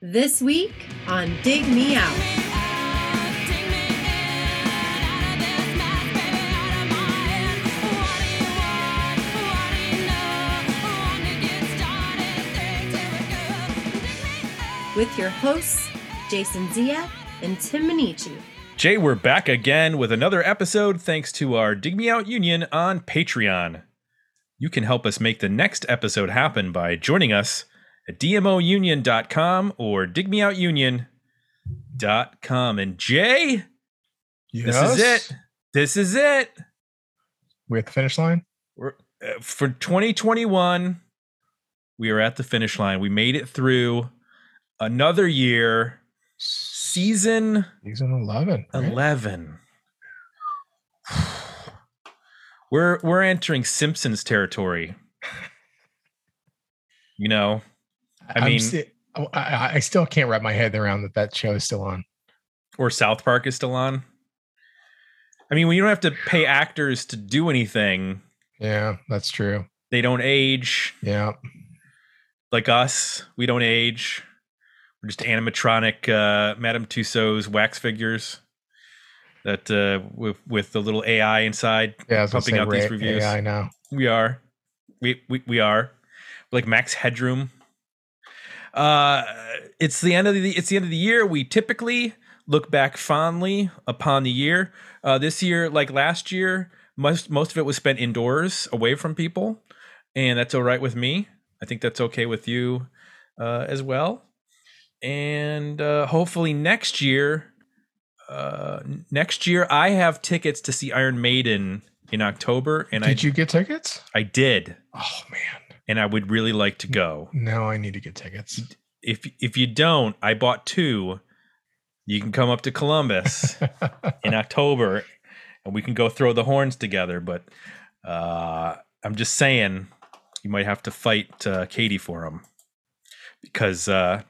This week on Dig Me Out. With your hosts, Jason Zia and Tim Minichi. Jay, we're back again with another episode thanks to our Dig Me Out Union on Patreon. You can help us make the next episode happen by joining us at dmounion.com or digmeoutunion.com. And Jay, this is it. This is it. We're at the finish line. We're, uh, for 2021, we are at the finish line. We made it through another year, season Season 11. right? 11. We're we're entering Simpsons territory. You know, I mean- sti- I, I- still can't wrap my head around that that show is still on. or South Park is still on. I mean, when you don't have to pay actors to do anything, Yeah, that's true. they don't age Yeah. like us. We don't age. We're just animatronic uh, Madame Tussauds wax figures that uh, with with the little AI inside Yeah. I was gonna pumping out these reviews. AI now. We are. We we, we are. Like Max Headroom. Uh it's the end of the it's the end of the year. We typically look back fondly upon the year. Uh this year, like last year, most most of it was spent indoors away from people. And that's all right with me. I think that's okay with you uh as well. And uh hopefully next year uh next year I have tickets to see Iron Maiden in October and I Did you get tickets? I did, Oh man. And I would really like to go. Now I need to get tickets. If if you don't, I bought two. You can come up to Columbus in October, and we can go throw the horns together. But uh, I'm just saying, you might have to fight uh, Katie for them because, uh,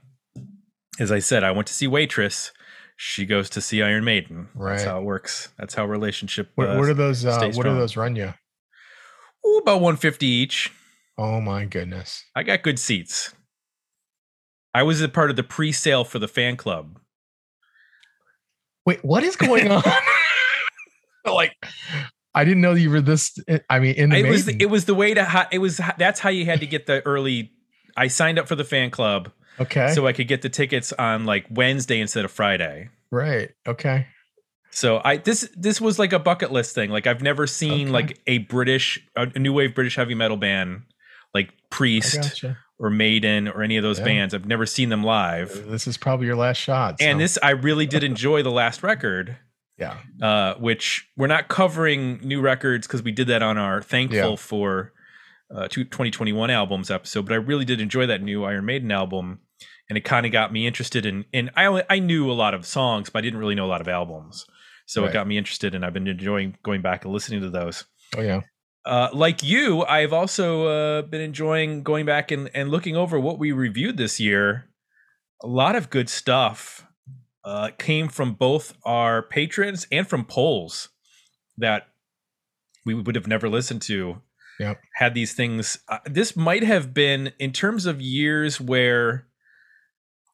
as I said, I went to see Waitress. She goes to see Iron Maiden. That's how it works. That's how relationship. what, uh, what are those? Uh, what do those run you? ooh, about 150 each. Oh my goodness. I got good seats. I was a part of the pre-sale for the fan club. Wait, what is going on? like, I didn't know you were this. Eh, I mean, in the It was Maiden. it was the way to it was that's how you had to get the early. I signed up for the fan club okay. so I could get the tickets on like Wednesday instead of Friday. right. Okay. So I this this was like a bucket list thing. Like I've never seen Okay. like a British a new wave British heavy metal band like Priest gotcha. or Maiden or any of those Yeah. bands. I've never seen them live. This is probably your last shot. And this I really did enjoy the last record. yeah. uh, which we're not covering new records because we did that on our thankful Yeah. for uh, 2021 albums episode. But I really did enjoy that new Iron Maiden album, and it kind of got me interested in. And I only, I knew a lot of songs, but I didn't really know a lot of albums. So it got me interested, and I've been enjoying going back and listening to those. Oh yeah. Uh, like you, I've also uh, been enjoying going back and, and looking over what we reviewed this year. A lot of good stuff uh, came from both our patrons and from polls that we would have never listened to. Yep. Had these things. Uh, this might have been in terms of years where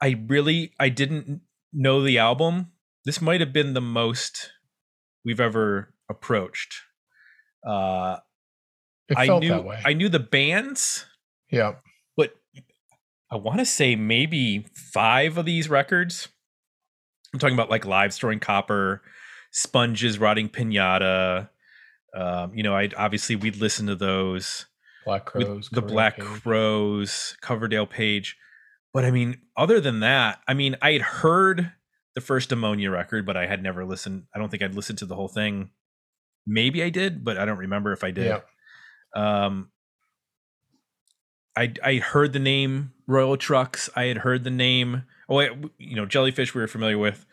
I really I didn't know the album. This might have been the most we've ever approached. Uh, It I felt knew that way. I knew the bands, yeah. but I want to say maybe five of these records. I'm talking about like Live Throwing Copper, Sponges, Rotting Pinata. Um, you know, I obviously we'd listen to those Black Crowes. the Coverdale Black Page. Crows, Coverdale Page. But I mean, other than that, I mean, I had heard the first Ammonia record, but I had never listened. I don't think I'd listened to the whole thing. Maybe I did, but I don't remember if I did. Yeah. Um, I I heard the name Royal Trux. I had heard the name. Oh, wait, you know, Jellyfish. We were familiar with.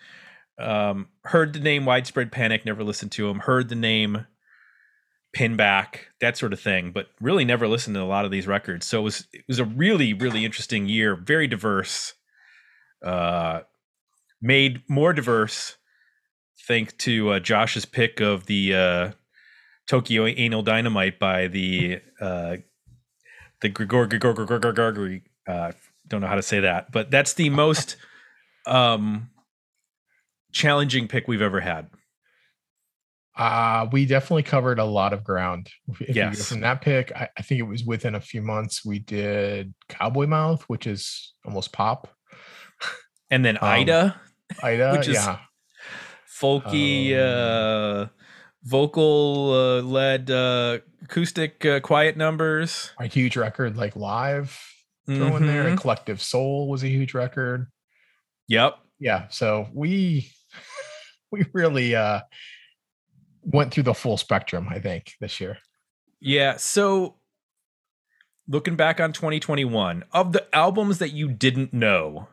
Um, heard the name Widespread Panic. Never listened to them. Heard the name Pinback. That sort of thing. But really, never listened to a lot of these records. So it was it was a really really interesting year. Very diverse. Uh, made more diverse. Thanks to uh, Josh's pick of the uh, Tokyo Anal Dynamite by the uh, the Grigor Grigor Grigor Grigor uh, don't know how to say that, but that's the most um challenging pick we've ever had. Uh, we definitely covered a lot of ground. If Yes. from that pick, I, I think it was within a few months we did Cowboy Mouth, which is almost pop. And then Um, Ida, Ida, Which is- yeah. folky uh vocal uh, led uh acoustic uh, quiet numbers. A huge record like live throw in there. And Collective Soul was a huge record. Yep. Yeah. So we we really uh went through the full spectrum, I think, this year. Yeah. So looking back on 2021, of the albums that you didn't know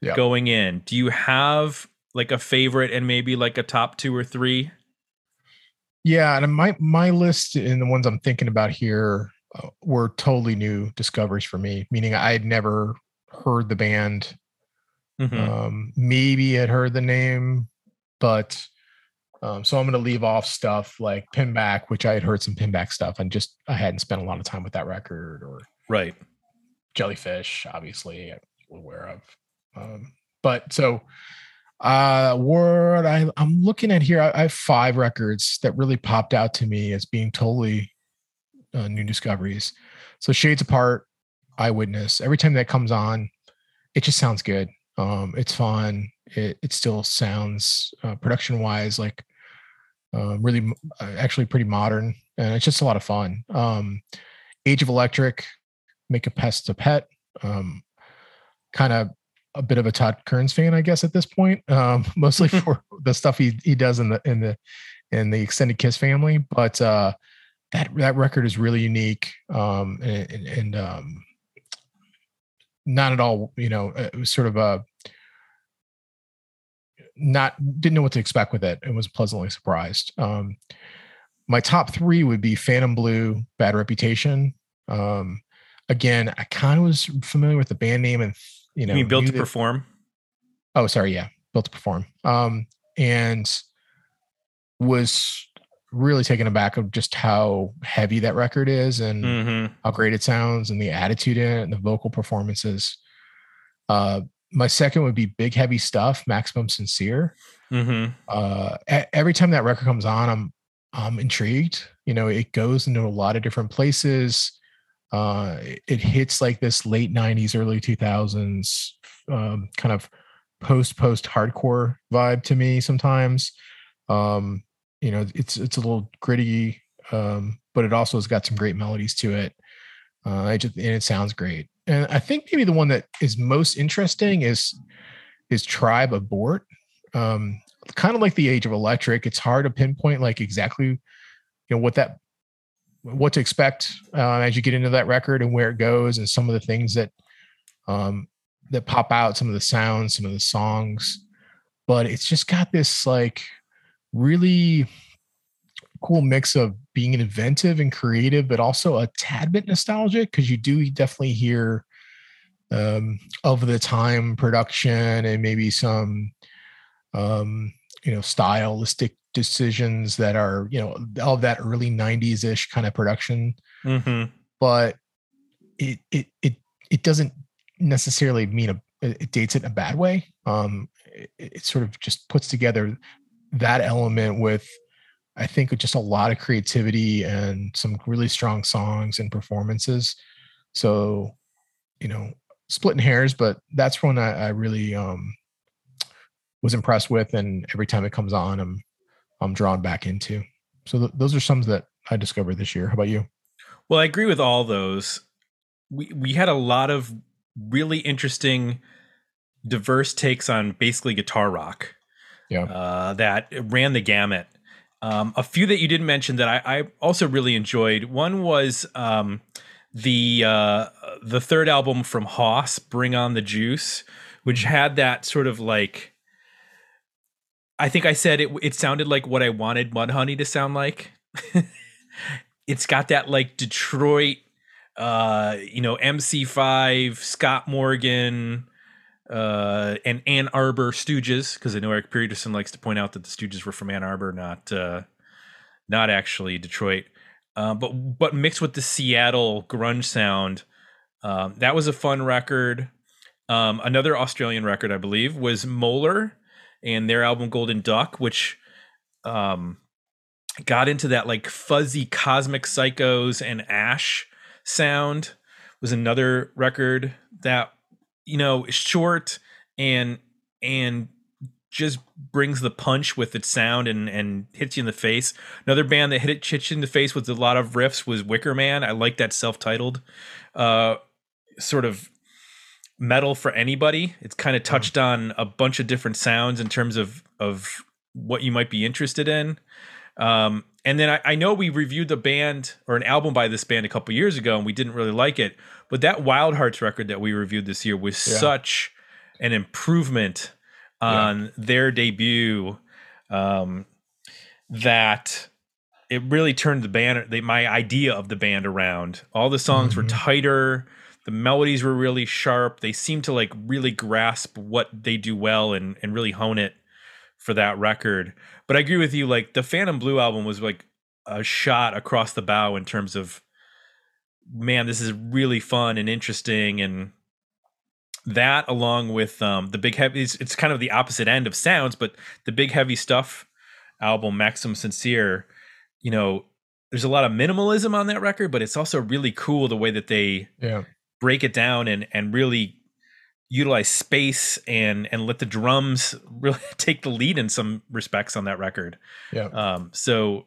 Yeah. going in, do you have like a favorite and maybe like a top two or three? Yeah, and my my list and the ones I'm thinking about here uh, were totally new discoveries for me. Meaning I had never heard the band. Mhm. Um, maybe had heard the name, but um, so I'm going to leave off stuff like Pinback, which I had heard some Pinback stuff, and just I hadn't spent a lot of time with that record, or right. Jellyfish, obviously, I'm aware of. Um, but so, uh, what I, I'm looking at here, I, I have five records that really popped out to me as being totally uh, new discoveries. So, Shades Apart, Eyewitness, every time that comes on, it just sounds good. Um, it's fun. It, it still sounds uh, production wise like uh, really uh, actually pretty modern, and it's just a lot of fun. Um, Age of Electric, make a pest a pet. Um, kind of a bit of a Todd Kerns fan, I guess, at this point. Um, mostly for the stuff he he does in the in the in the extended Kiss family, but uh, that that record is really unique um, and, and, and um, not at all. You know, it was sort of a not didn't know what to expect with it and was pleasantly surprised. Um, my top three would be Phantom Blue, Bad Reputation. Um, again, I kind of was familiar with the band name and you know, you mean built to that- perform? Oh, sorry, yeah, built to perform. Um, and was really taken aback of just how heavy that record is and Mm-hmm. how great it sounds and the attitude in it and the vocal performances. Uh, my second would be Big Heavy Stuff, Maximum Sincere. Mm-hmm. Uh, every time that record comes on, I'm I'm intrigued. You know, it goes into a lot of different places. Uh, it, it hits like this late '90s, early 2000s um, kind of post post hardcore vibe to me sometimes. Um, you know, it's it's a little gritty, um, but it also has got some great melodies to it. Uh, I just and it sounds great. And I think maybe the one that is most interesting is is Tribe Abort. Um, kind of like the Age of Electric. It's hard to pinpoint like exactly, you know, what that what to expect uh, as you get into that record and where it goes and some of the things that um that pop out, some of the sounds, some of the songs. But it's just got this like really cool mix of being inventive and creative, but also a tad bit nostalgic because you do definitely hear um, of the time production and maybe some um, you know stylistic decisions that are you know all of that early 90s ish kind of production. Mm-hmm. but it it it it doesn't necessarily mean a it it dates it in a bad way. Um it, it sort of just puts together that element with i think just a lot of creativity and some really strong songs and performances. So you know splitting hairs but that's one i, I really um was impressed with. And every time it comes on i'm i'm drawn back into so th- those are some that i discovered this year how about you Well, I agree with all those. We we had a lot of really interesting, diverse takes on basically guitar rock. Yeah. uh, that ran the gamut. Um, a few that you didn't mention that I, I also really enjoyed. One was um, the uh, the third album from Hoss, "Bring On the Juice," which had that sort of like. I think I said it. It sounded like what I wanted Mudhoney to sound like. it's got that like Detroit, uh, you know, MC5, Scott Morgan, uh, and Ann Arbor Stooges, because I know Eric Peterson likes to point out that the Stooges were from Ann Arbor, not uh, not actually Detroit. Uh, but but mixed with the Seattle grunge sound, um, that was a fun record. Um, another Australian record, I believe, was Molar and their album Golden Duck, which um, got into that like fuzzy cosmic psychos and ash sound was another record that you know is short and and just brings the punch with its sound and and hits you in the face. Another band that hit it hits you in the face with a lot of riffs was Wicker Man. I like that self-titled uh sort of metal for anybody. It's kind of touched on a bunch of different sounds in terms of of what you might be interested in. Um, and then I, I, know we reviewed the band or an album by this band a couple years ago, and we didn't really like it. But that Wild Hearts record that we reviewed this year was yeah. such an improvement on yeah. their debut um, that it really turned the band, the, my idea of the band around. All the songs mm-hmm. were tighter. The melodies were really sharp. They seemed to like really grasp what they do well and and really hone it for that record. But I agree with you. Like the Phantom Blue album was like a shot across the bow in terms of, man, this is really fun and interesting. And that, along with um, the big heavy, it's, it's kind of the opposite end of sounds, but the big heavy stuff album, Maximum Sincere, you know, there's a lot of minimalism on that record, but it's also really cool the way that they yeah. Break it down and and really utilize space and and let the drums really take the lead in some respects on that record. Yeah. Um, so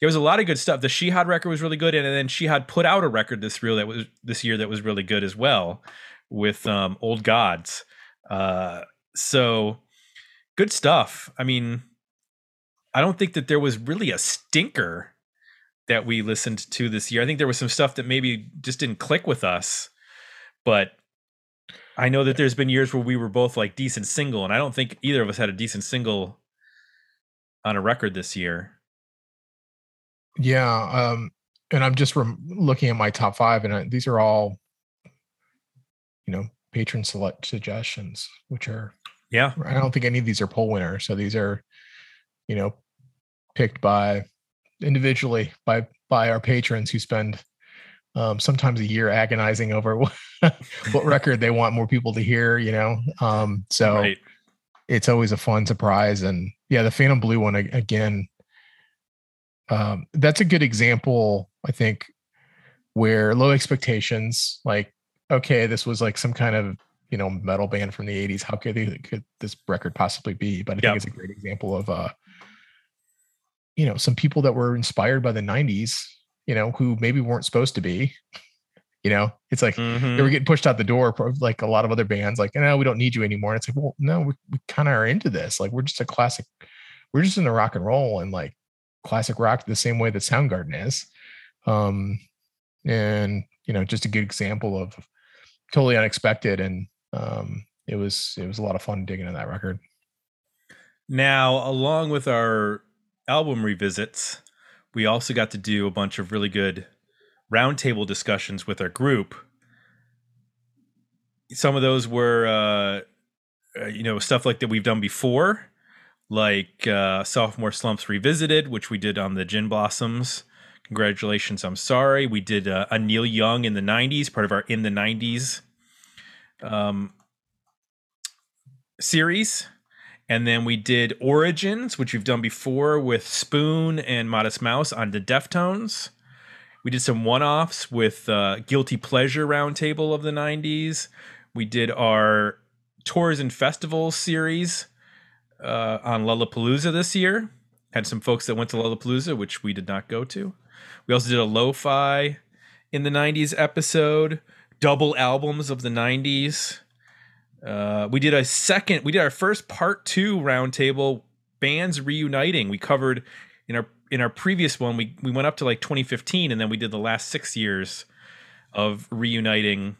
there was a lot of good stuff. The Shihad record was really good, and and then Shihad put out a record this real that was this year that was really good as well with um, Old Gods. Uh, so good stuff. I mean, I don't think that there was really a stinker that we listened to this year. I think there was some stuff that maybe just didn't click with us, but I know that there's been years where we were both like decent single, and I don't think either of us had a decent single on a record this year. Yeah, um, and I'm just rem- looking at my top five, and I, these are all, you know, patron select suggestions, which are yeah. I don't think any of these are poll winners, so these are, you know, picked by individually by by our patrons who spend um, sometimes a year agonizing over what, what record they want more people to hear, you know. Um, so right. it's always a fun surprise. And yeah, the Phantom Blue one again, um, that's a good example, I think, where low expectations, like, okay, this was like some kind of you know metal band from the 80s. How could, they, could this record possibly be? But I think it's a great example of uh, you know, some people that were inspired by the 90s you know, who maybe weren't supposed to be. You know, it's like mm-hmm. they were getting pushed out the door, like a lot of other bands, like, no, we don't need you anymore. And it's like, well, no, we, we kind of are into this. Like, we're just a classic, we're just into rock and roll and like classic rock the same way that Soundgarden is. Um, and, you know, just a good example of totally unexpected. And um, it was, it was a lot of fun digging in that record. Now, along with our album revisits, we also got to do a bunch of really good roundtable discussions with our group. Some of those were, uh, uh, you know, stuff like that we've done before, like uh, Sophomore Slumps Revisited, which we did on the Gin Blossoms. Congratulations, I'm sorry. We did uh, a Neil Young in the 90s, part of our In the 90s um, series. And then we did Origins, which we've done before with Spoon and Modest Mouse on the Deftones. We did some one offs with uh, Guilty Pleasure Roundtable of the 90s. We did our Tours and Festivals series uh, on Lollapalooza this year. Had some folks that went to Lollapalooza, which we did not go to. We also did a lo fi in the 90s episode, double albums of the 90s. Uh, we did a second. We did our first part two roundtable bands reuniting. We covered in our in our previous one. We we went up to like 2015, and then we did the last six years of reuniting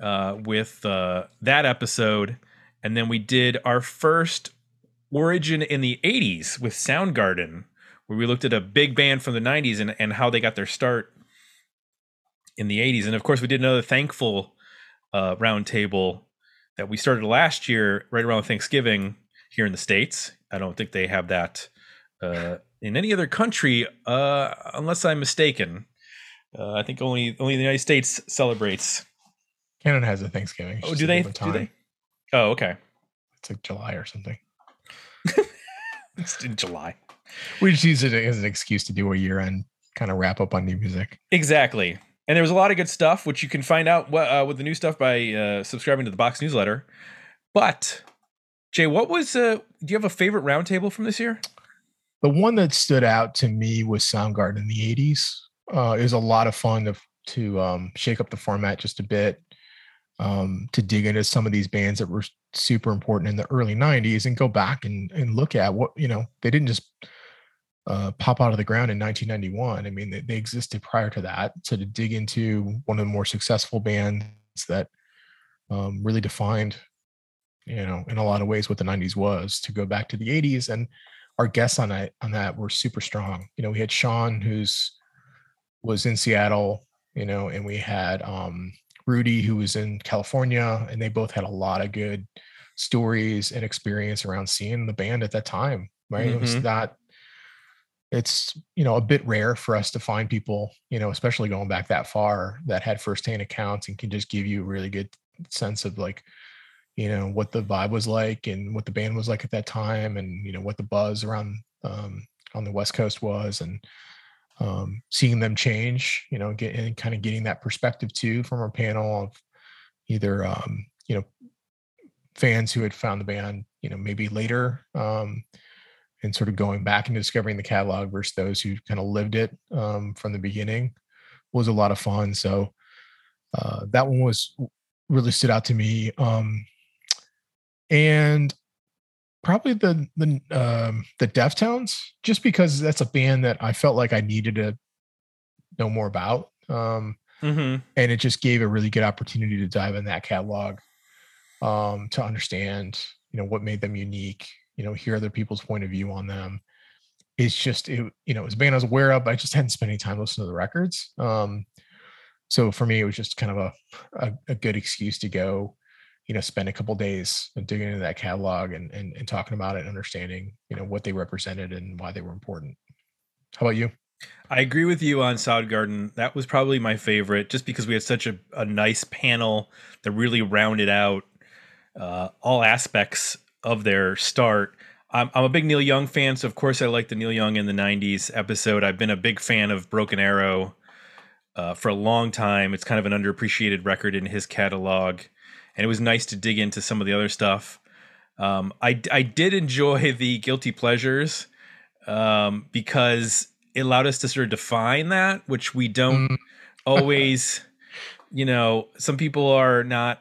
uh, with uh, that episode, and then we did our first origin in the 80s with Soundgarden, where we looked at a big band from the 90s and and how they got their start in the 80s, and of course we did another thankful uh, roundtable that we started last year, right around Thanksgiving here in the states. I don't think they have that uh, in any other country, uh, unless I'm mistaken. Uh, I think only only the United States celebrates Canada has a Thanksgiving. It's Oh, do they? Do they? Oh, okay. It's like July or something. It's in July. We just use it as an excuse to do a year end kind of wrap up on new music. Exactly. And there was a lot of good stuff, which you can find out wha- uh, with the new stuff by uh, subscribing to the box newsletter. But Jay, what was? Uh, do you have a favorite roundtable from this year? The one that stood out to me was Soundgarden in the 80s. Uh, it was a lot of fun to, to um, shake up the format just a bit, um, to dig into some of these bands that were super important in the early 90s and go back and, and look at what, you know, they didn't just uh, pop out of the ground in 1991. I mean, they, they existed prior to that. So to dig into one of the more successful bands that um, really defined, you know, in a lot of ways what the 90s was, to go back to the 80s and our guests on that on that were super strong. You know, we had Sean who's was in Seattle, you know, and we had um Rudy who was in California, and they both had a lot of good stories and experience around seeing the band at that time. Right. It was not it's you know a bit rare for us to find people, you know, especially going back that far that had firsthand accounts and can just give you a really good sense of like you know what the vibe was like and what the band was like at that time and you know what the buzz around um, on the west coast was and um, seeing them change you know get and kind of getting that perspective too from our panel of either um, you know fans who had found the band you know maybe later um, and sort of going back and discovering the catalog versus those who kind of lived it um, from the beginning was a lot of fun so uh, that one was really stood out to me um, and probably the the um the Deftones, just because that's a band that I felt like I needed to know more about. Um Mm-hmm. and it just gave a really good opportunity to dive in that catalog um to understand, you know, what made them unique, you know, hear other people's point of view on them. It's just it, you know, it was a band I was aware of, I just hadn't spent any time listening to the records. Um so for me it was just kind of a a, a good excuse to go you know spend a couple days digging into that catalog and, and and talking about it and understanding you know what they represented and why they were important how about you I agree with you on Soundgarden. That was probably my favorite, just because we had such a, a nice panel that really rounded out uh, all aspects of their start. I'm, I'm a big Neil Young fan, so of course I like the Neil Young in the '90s episode. I've been a big fan of Broken Arrow uh, for a long time. It's kind of an underappreciated record in his catalog, and it was nice to dig into some of the other stuff. Um, I I did enjoy the guilty pleasures um, because it allowed us to sort of define that, which we don't Mm, always. You know, some people are not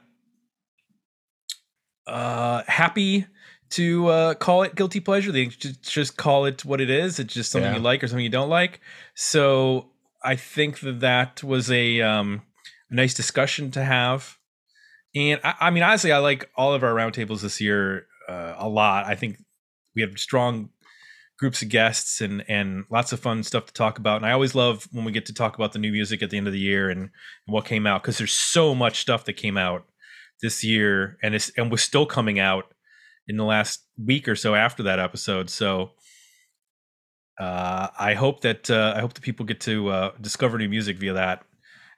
uh, happy to uh, call it guilty pleasure. They just call it what it is. It's just something Yeah. you like or something you don't like. So I think that that was a um, nice discussion to have. And I, I mean, honestly, I like all of our roundtables this year uh, a lot. I think we have strong groups of guests and and lots of fun stuff to talk about. And I always love when we get to talk about the new music at the end of the year and, what came out because there's so much stuff that came out this year and and was still coming out in the last week or so after that episode. So uh, I hope that uh, I hope that people get to uh, discover new music via that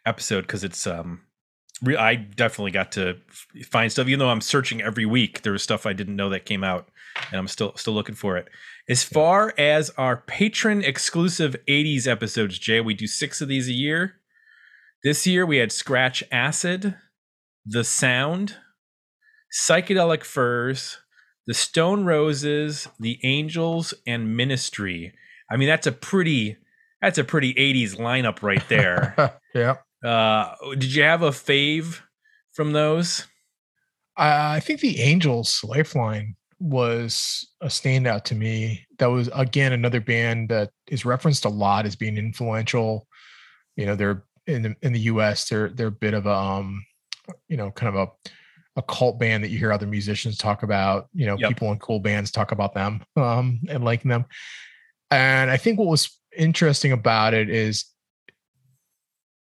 episode because it's um re- I definitely got to f- find stuff even though I'm searching every week. There was stuff I didn't know that came out and I'm still still looking for it. As far as our patron exclusive 80s episodes, Jay, we do six of these a year. This year we had Scratch Acid, The Sound, Psychedelic Furs, The Stone Roses, The Angels, and Ministry. I mean, that's a pretty that's a pretty 80s lineup right there. yeah uh did you have a fave from those? I, I think the angels lifeline was a standout to me that was again another band that is referenced a lot as being influential you know they're in the, in the us they're they're a bit of a um you know kind of a a cult band that you hear other musicians talk about you know Yep. people in cool bands talk about them um and liking them and i think what was interesting about it is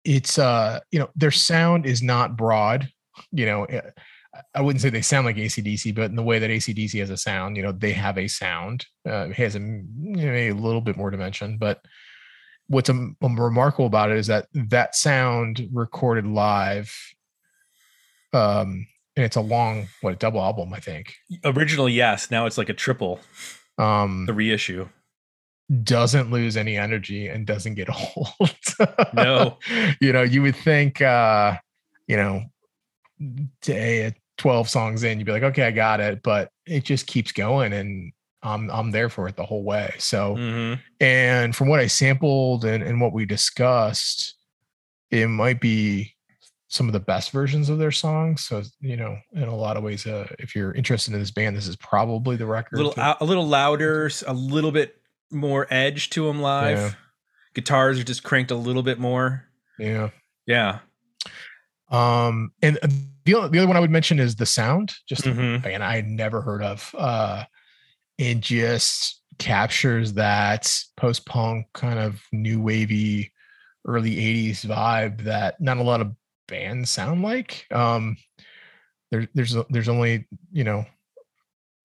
it's uh you know their sound is not broad you know eh, I wouldn't say they sound like ACDC, but in the way that ACDC has a sound, you know, they have a sound. Uh, it has a, you know, a little bit more dimension. But what's um, um, remarkable about it is that that sound recorded live Um, and it's a long, what, a double album, I think. Originally, yes. Now it's like a triple. Um, the reissue doesn't lose any energy and doesn't get old. no, you know, you would think, uh, you know, day 12 songs in, you'd be like, okay, I got it, but it just keeps going and I'm I'm there for it the whole way. So, mm-hmm. and from what I sampled and, and what we discussed, it might be some of the best versions of their songs. So, you know, in a lot of ways, uh, if you're interested in this band, this is probably the record. A little, a little louder, a little bit more edge to them live. Yeah. Guitars are just cranked a little bit more. Yeah. Yeah. Um, and uh, the other, the other one I would mention is the sound. Just mm-hmm. and I had never heard of. Uh, it just captures that post punk kind of new wavy early 80s vibe that not a lot of bands sound like. Um, there, there's there's only you know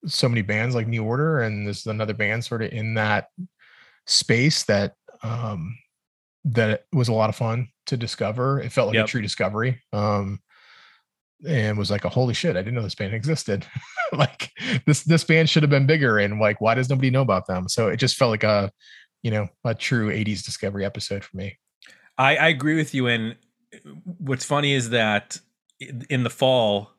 so many bands like New Order, and there's another band sort of in that space that um, that was a lot of fun to discover. It felt like yep. a true discovery. Um, and was like a holy shit, I didn't know this band existed. like this this band should have been bigger and like why does nobody know about them? So it just felt like a you know, a true 80s discovery episode for me. I, I agree with you. And what's funny is that in the fall,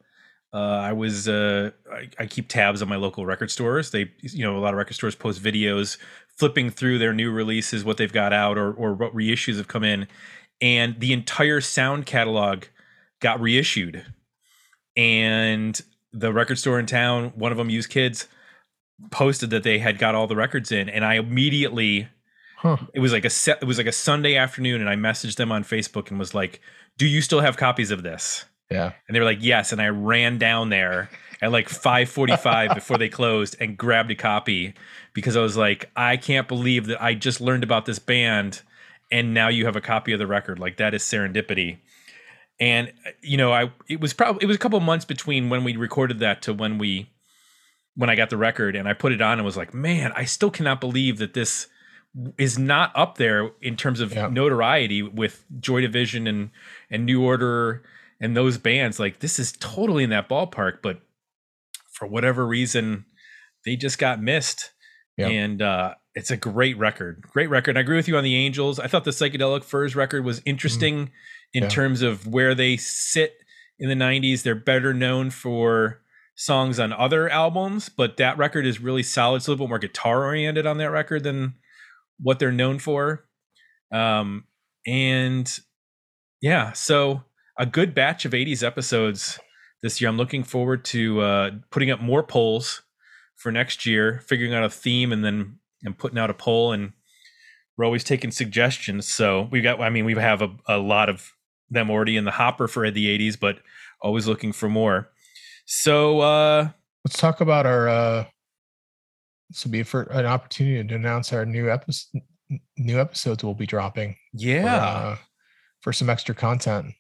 uh, I was uh, I, I, keep tabs on my local record stores. They you know a lot of record stores post videos flipping through their new releases, what they've got out, or or what reissues have come in, and the entire sound catalog got reissued. And the record store in town, one of them used kids, posted that they had got all the records in, and I immediately. Huh. It was like a set. It was like a Sunday afternoon, and I messaged them on Facebook and was like, "Do you still have copies of this?" Yeah. And they were like, yes. And I ran down there at like 545 before they closed and grabbed a copy because I was like, I can't believe that I just learned about this band and now you have a copy of the record. Like that is serendipity. And you know, I it was probably it was a couple months between when we recorded that to when we when I got the record and I put it on and was like, man, I still cannot believe that this is not up there in terms of yeah. notoriety with Joy Division and and New Order and those bands like this is totally in that ballpark but for whatever reason they just got missed yep. and uh it's a great record great record i agree with you on the angels i thought the psychedelic furs record was mm-hmm. interesting mm. in yeah. terms of where they sit in the 90s they're better known for songs on other albums but that record is really solid it's a little bit more guitar oriented on that record than what they're known for um and yeah so a good batch of 80s episodes this year. I'm looking forward to uh, putting up more polls for next year, figuring out a theme, and then and putting out a poll. And we're always taking suggestions. So we got, I mean, we have a, a lot of them already in the hopper for the 80s, but always looking for more. So uh, let's talk about our. Uh, this will be for an opportunity to announce our new episode. New episodes we'll be dropping. Yeah. For, uh, for some extra content.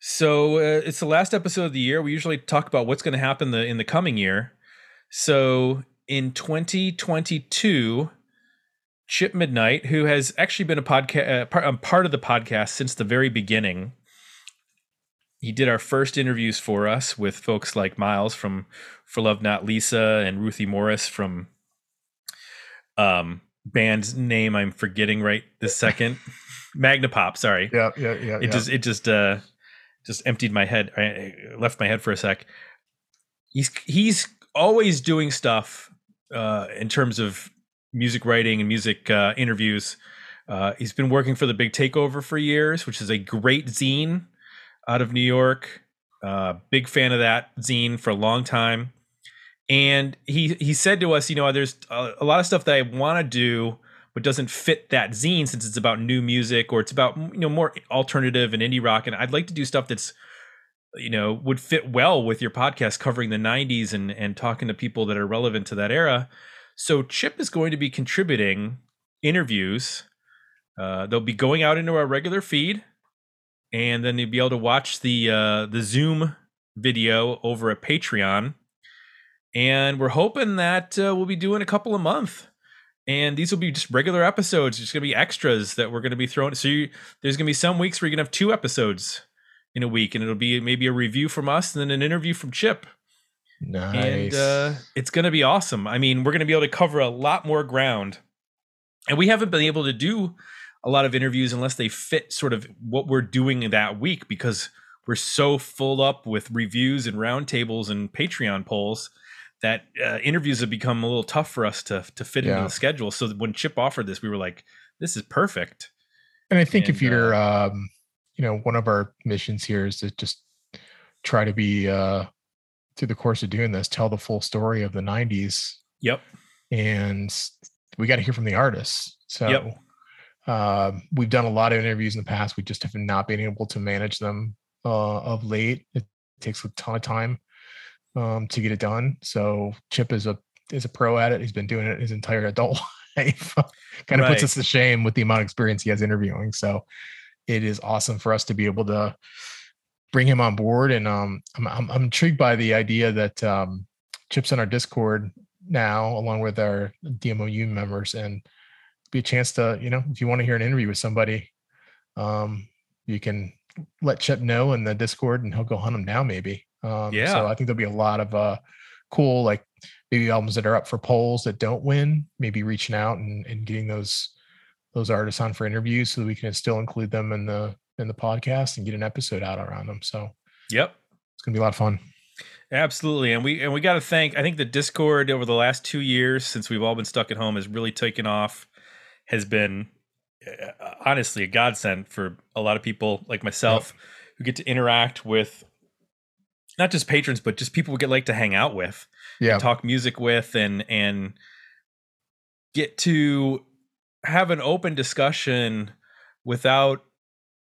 So uh, it's the last episode of the year. We usually talk about what's going to happen the, in the coming year. So in 2022, Chip Midnight, who has actually been a podcast uh, part, um, part of the podcast since the very beginning, he did our first interviews for us with folks like Miles from For Love Not Lisa and Ruthie Morris from um band's name I'm forgetting right this second. Magnapop, sorry. Yeah, yeah, yeah. It yeah. just it just uh just emptied my head, I left my head for a sec. He's he's always doing stuff uh, in terms of music writing and music uh, interviews. Uh, he's been working for the Big Takeover for years, which is a great zine out of New York. Uh, big fan of that zine for a long time. And he he said to us, you know, there's a, a lot of stuff that I want to do but doesn't fit that zine since it's about new music or it's about you know more alternative and indie rock and I'd like to do stuff that's you know would fit well with your podcast covering the 90s and and talking to people that are relevant to that era. So Chip is going to be contributing interviews. Uh, they'll be going out into our regular feed, and then you'll be able to watch the uh, the Zoom video over at Patreon. And we're hoping that uh, we'll be doing a couple a month and these will be just regular episodes. It's going to be extras that we're going to be throwing. So you, there's going to be some weeks where you're going to have two episodes in a week, and it'll be maybe a review from us and then an interview from Chip. Nice. And uh, it's going to be awesome. I mean, we're going to be able to cover a lot more ground. And we haven't been able to do a lot of interviews unless they fit sort of what we're doing that week because we're so full up with reviews and roundtables and Patreon polls that uh, interviews have become a little tough for us to to fit Yeah. into the schedule. So when Chip offered this, we were like, "This is perfect." And I think if you're, um, you know, one of our missions here is to just try to be, uh, through the course of doing this, tell the full story of the 90s. Yep. And we got to hear from the artists. So Yep. Um, we've done a lot of interviews in the past. We just have not been able to manage them uh, of late. It takes a ton of time um, to get it done. So Chip is a is a pro at it. He's been doing it his entire adult life. kind of puts us to shame with the amount of experience he has interviewing. So it is awesome for us to be able to bring him on board. And um, I'm, I'm I'm intrigued by the idea that um, Chip's on our Discord now, along with our DMOU members, and be a chance to you know if you want to hear an interview with somebody, um, you can let Chip know in the Discord, and he'll go hunt him down maybe. Um, Yeah. So I think there'll be a lot of uh, cool like maybe albums that are up for polls that don't win, maybe reaching out and, and getting those those artists on for interviews so that we can still include them in the in the podcast and get an episode out around them. So Yep. it's gonna be a lot of fun. Absolutely, and we and we got to thank. I think the Discord over the last two years, since we've all been stuck at home, has really taken off. Has been uh, honestly a godsend for a lot of people like myself who get to interact with not just patrons, but just people we get like to hang out with, Yeah. talk music with, and and get to have an open discussion without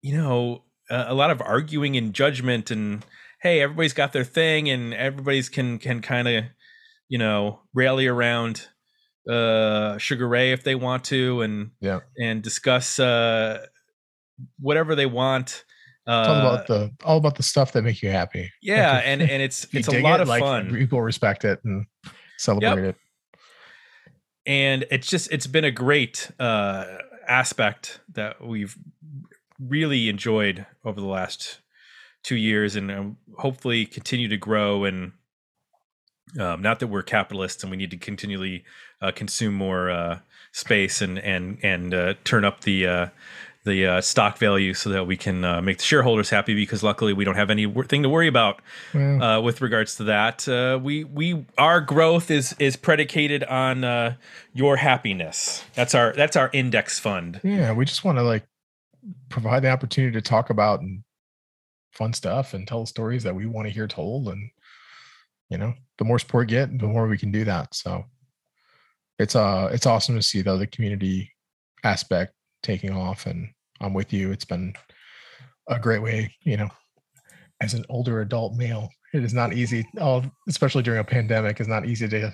you know a, a lot of arguing and judgment and hey everybody's got their thing and everybody's can can kind of you know rally around uh sugar ray if they want to and Yeah. and discuss uh whatever they want uh It's all about the all about the stuff that make you happy. Like, yeah if- and and it's it's a lot it, of like, fun People respect it and celebrate it. and it's just it's been a great uh aspect that we've really enjoyed over the last two years and um, hopefully continue to grow and um, not that we're capitalists and we need to continually uh, consume more uh, space and and and uh, turn up the uh, the uh, stock value so that we can uh, make the shareholders happy because luckily we don't have anything to worry about uh, with regards to that. Uh, we we our growth is is predicated on uh, your happiness. That's our that's our index fund. yeah, we just want to like provide the opportunity to talk about and fun stuff and tell stories that we want to hear told. And you know, the more support get, the more we can do that. So it's uh it's awesome to see though the community aspect taking off and I'm with you. It's been a great way, you know, as an older adult male. It is not easy, especially during a pandemic, it's not easy to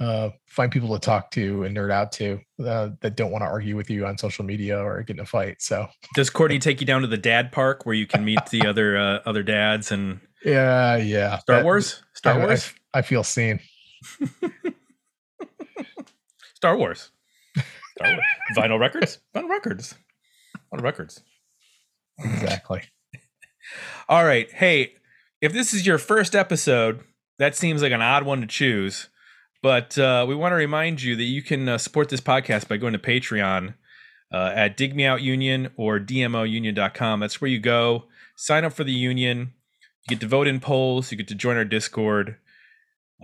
uh, find people to talk to and nerd out to uh, that don't want to argue with you on social media or get in a fight. So Does Courtney take you down to the dad park where you can meet the other uh, other dads and yeah, yeah. Star that- Wars? Star I- I- Wars? I, feel seen. Star Wars. Star Wars. Vinyl records? Vinyl records. Vinyl records. Exactly. All right. Hey, if this is your first episode, that seems like an odd one to choose. But uh, we want to remind you that you can uh, support this podcast by going to Patreon uh, at Dig Me Out Union or DMOUnion.com. That's where you go. Sign up for the union. You get to vote in polls. You get to join our Discord.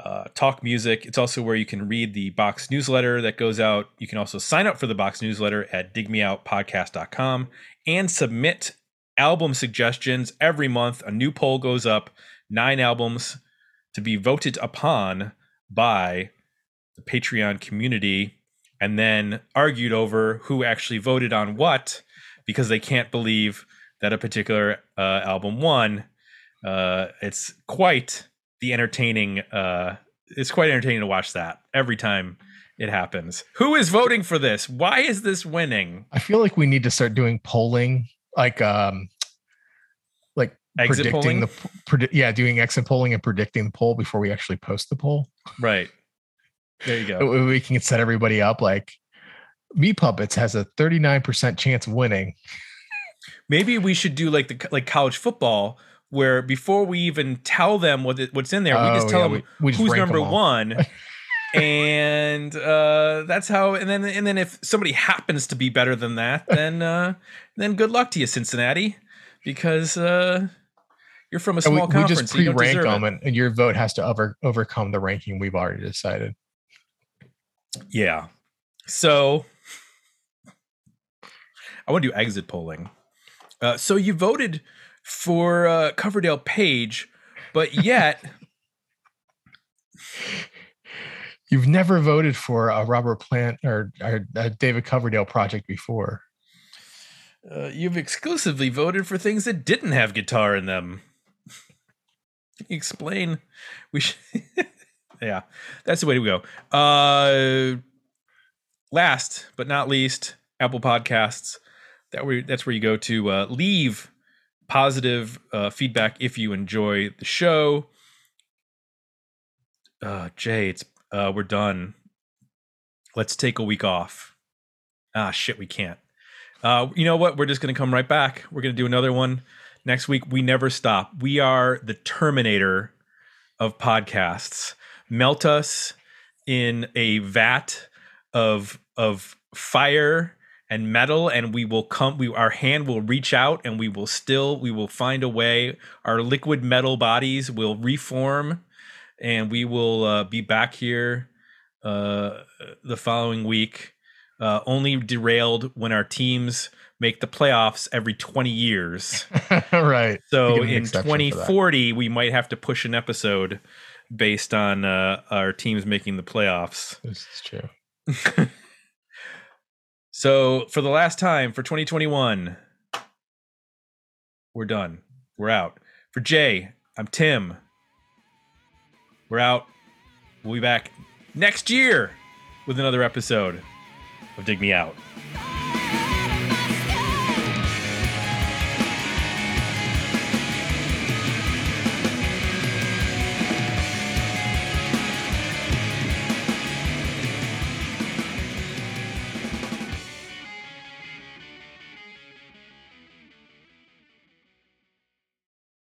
Uh, talk music. It's also where you can read the box newsletter that goes out. You can also sign up for the box newsletter at digmeoutpodcast.com and submit album suggestions every month. A new poll goes up, nine albums to be voted upon by the Patreon community and then argued over who actually voted on what because they can't believe that a particular uh, album won. Uh, it's quite the entertaining. Uh, it's quite entertaining to watch that every time it happens. Who is voting for this? Why is this winning? I feel like we need to start doing polling, like um, like Exit predicting polling? the predi- yeah, doing exit polling and predicting the poll before we actually post the poll. Right. There you go. We can set everybody up like. Meat Puppets has a 39% chance of winning. Maybe we should do like the like college football, where before we even tell them what it, what's in there, we just Oh, tell yeah, them we- we just who's number one, and uh, that's how. And then and then if somebody happens to be better than that, then uh, then good luck to you, Cincinnati, because uh, you're from a And we, small we just so you don't pre-rank them, it. and, and your vote has to over, overcome the ranking we've already decided. Yeah. So I want to do exit polling. Uh, so you voted for uh, Coverdale Page, but yet You've never voted for a Robert Plant or, or a David Coverdale project before. uh, you've exclusively voted for things that didn't have guitar in them. Explain? We should. yeah, that's the way to go. Uh, last but not least, Apple Podcasts. That where that's where you go to uh, leave positive uh, feedback if you enjoy the show. Uh, Jay, it's uh, we're done. Let's take a week off. Ah, shit, we can't. Uh, you know what? We're just to come right back. We're to do another one next week. We never stop. We are the Terminator of podcasts. Melt us in a vat of of fire and metal, and we will come. We our hand will reach out, and we will still we will find a way. Our liquid metal bodies will reform, and we will uh, be back here uh, the following week uh, only derailed when our teams make the playoffs every 20 years. right. So in exception for that. 2040, we might have to push an episode based on uh, our teams making the playoffs. This is true. So for the last time for 2021, we're done. We're out. For Jay, I'm Tim. We're out. We'll be back next year with another episode of Dig Me Out.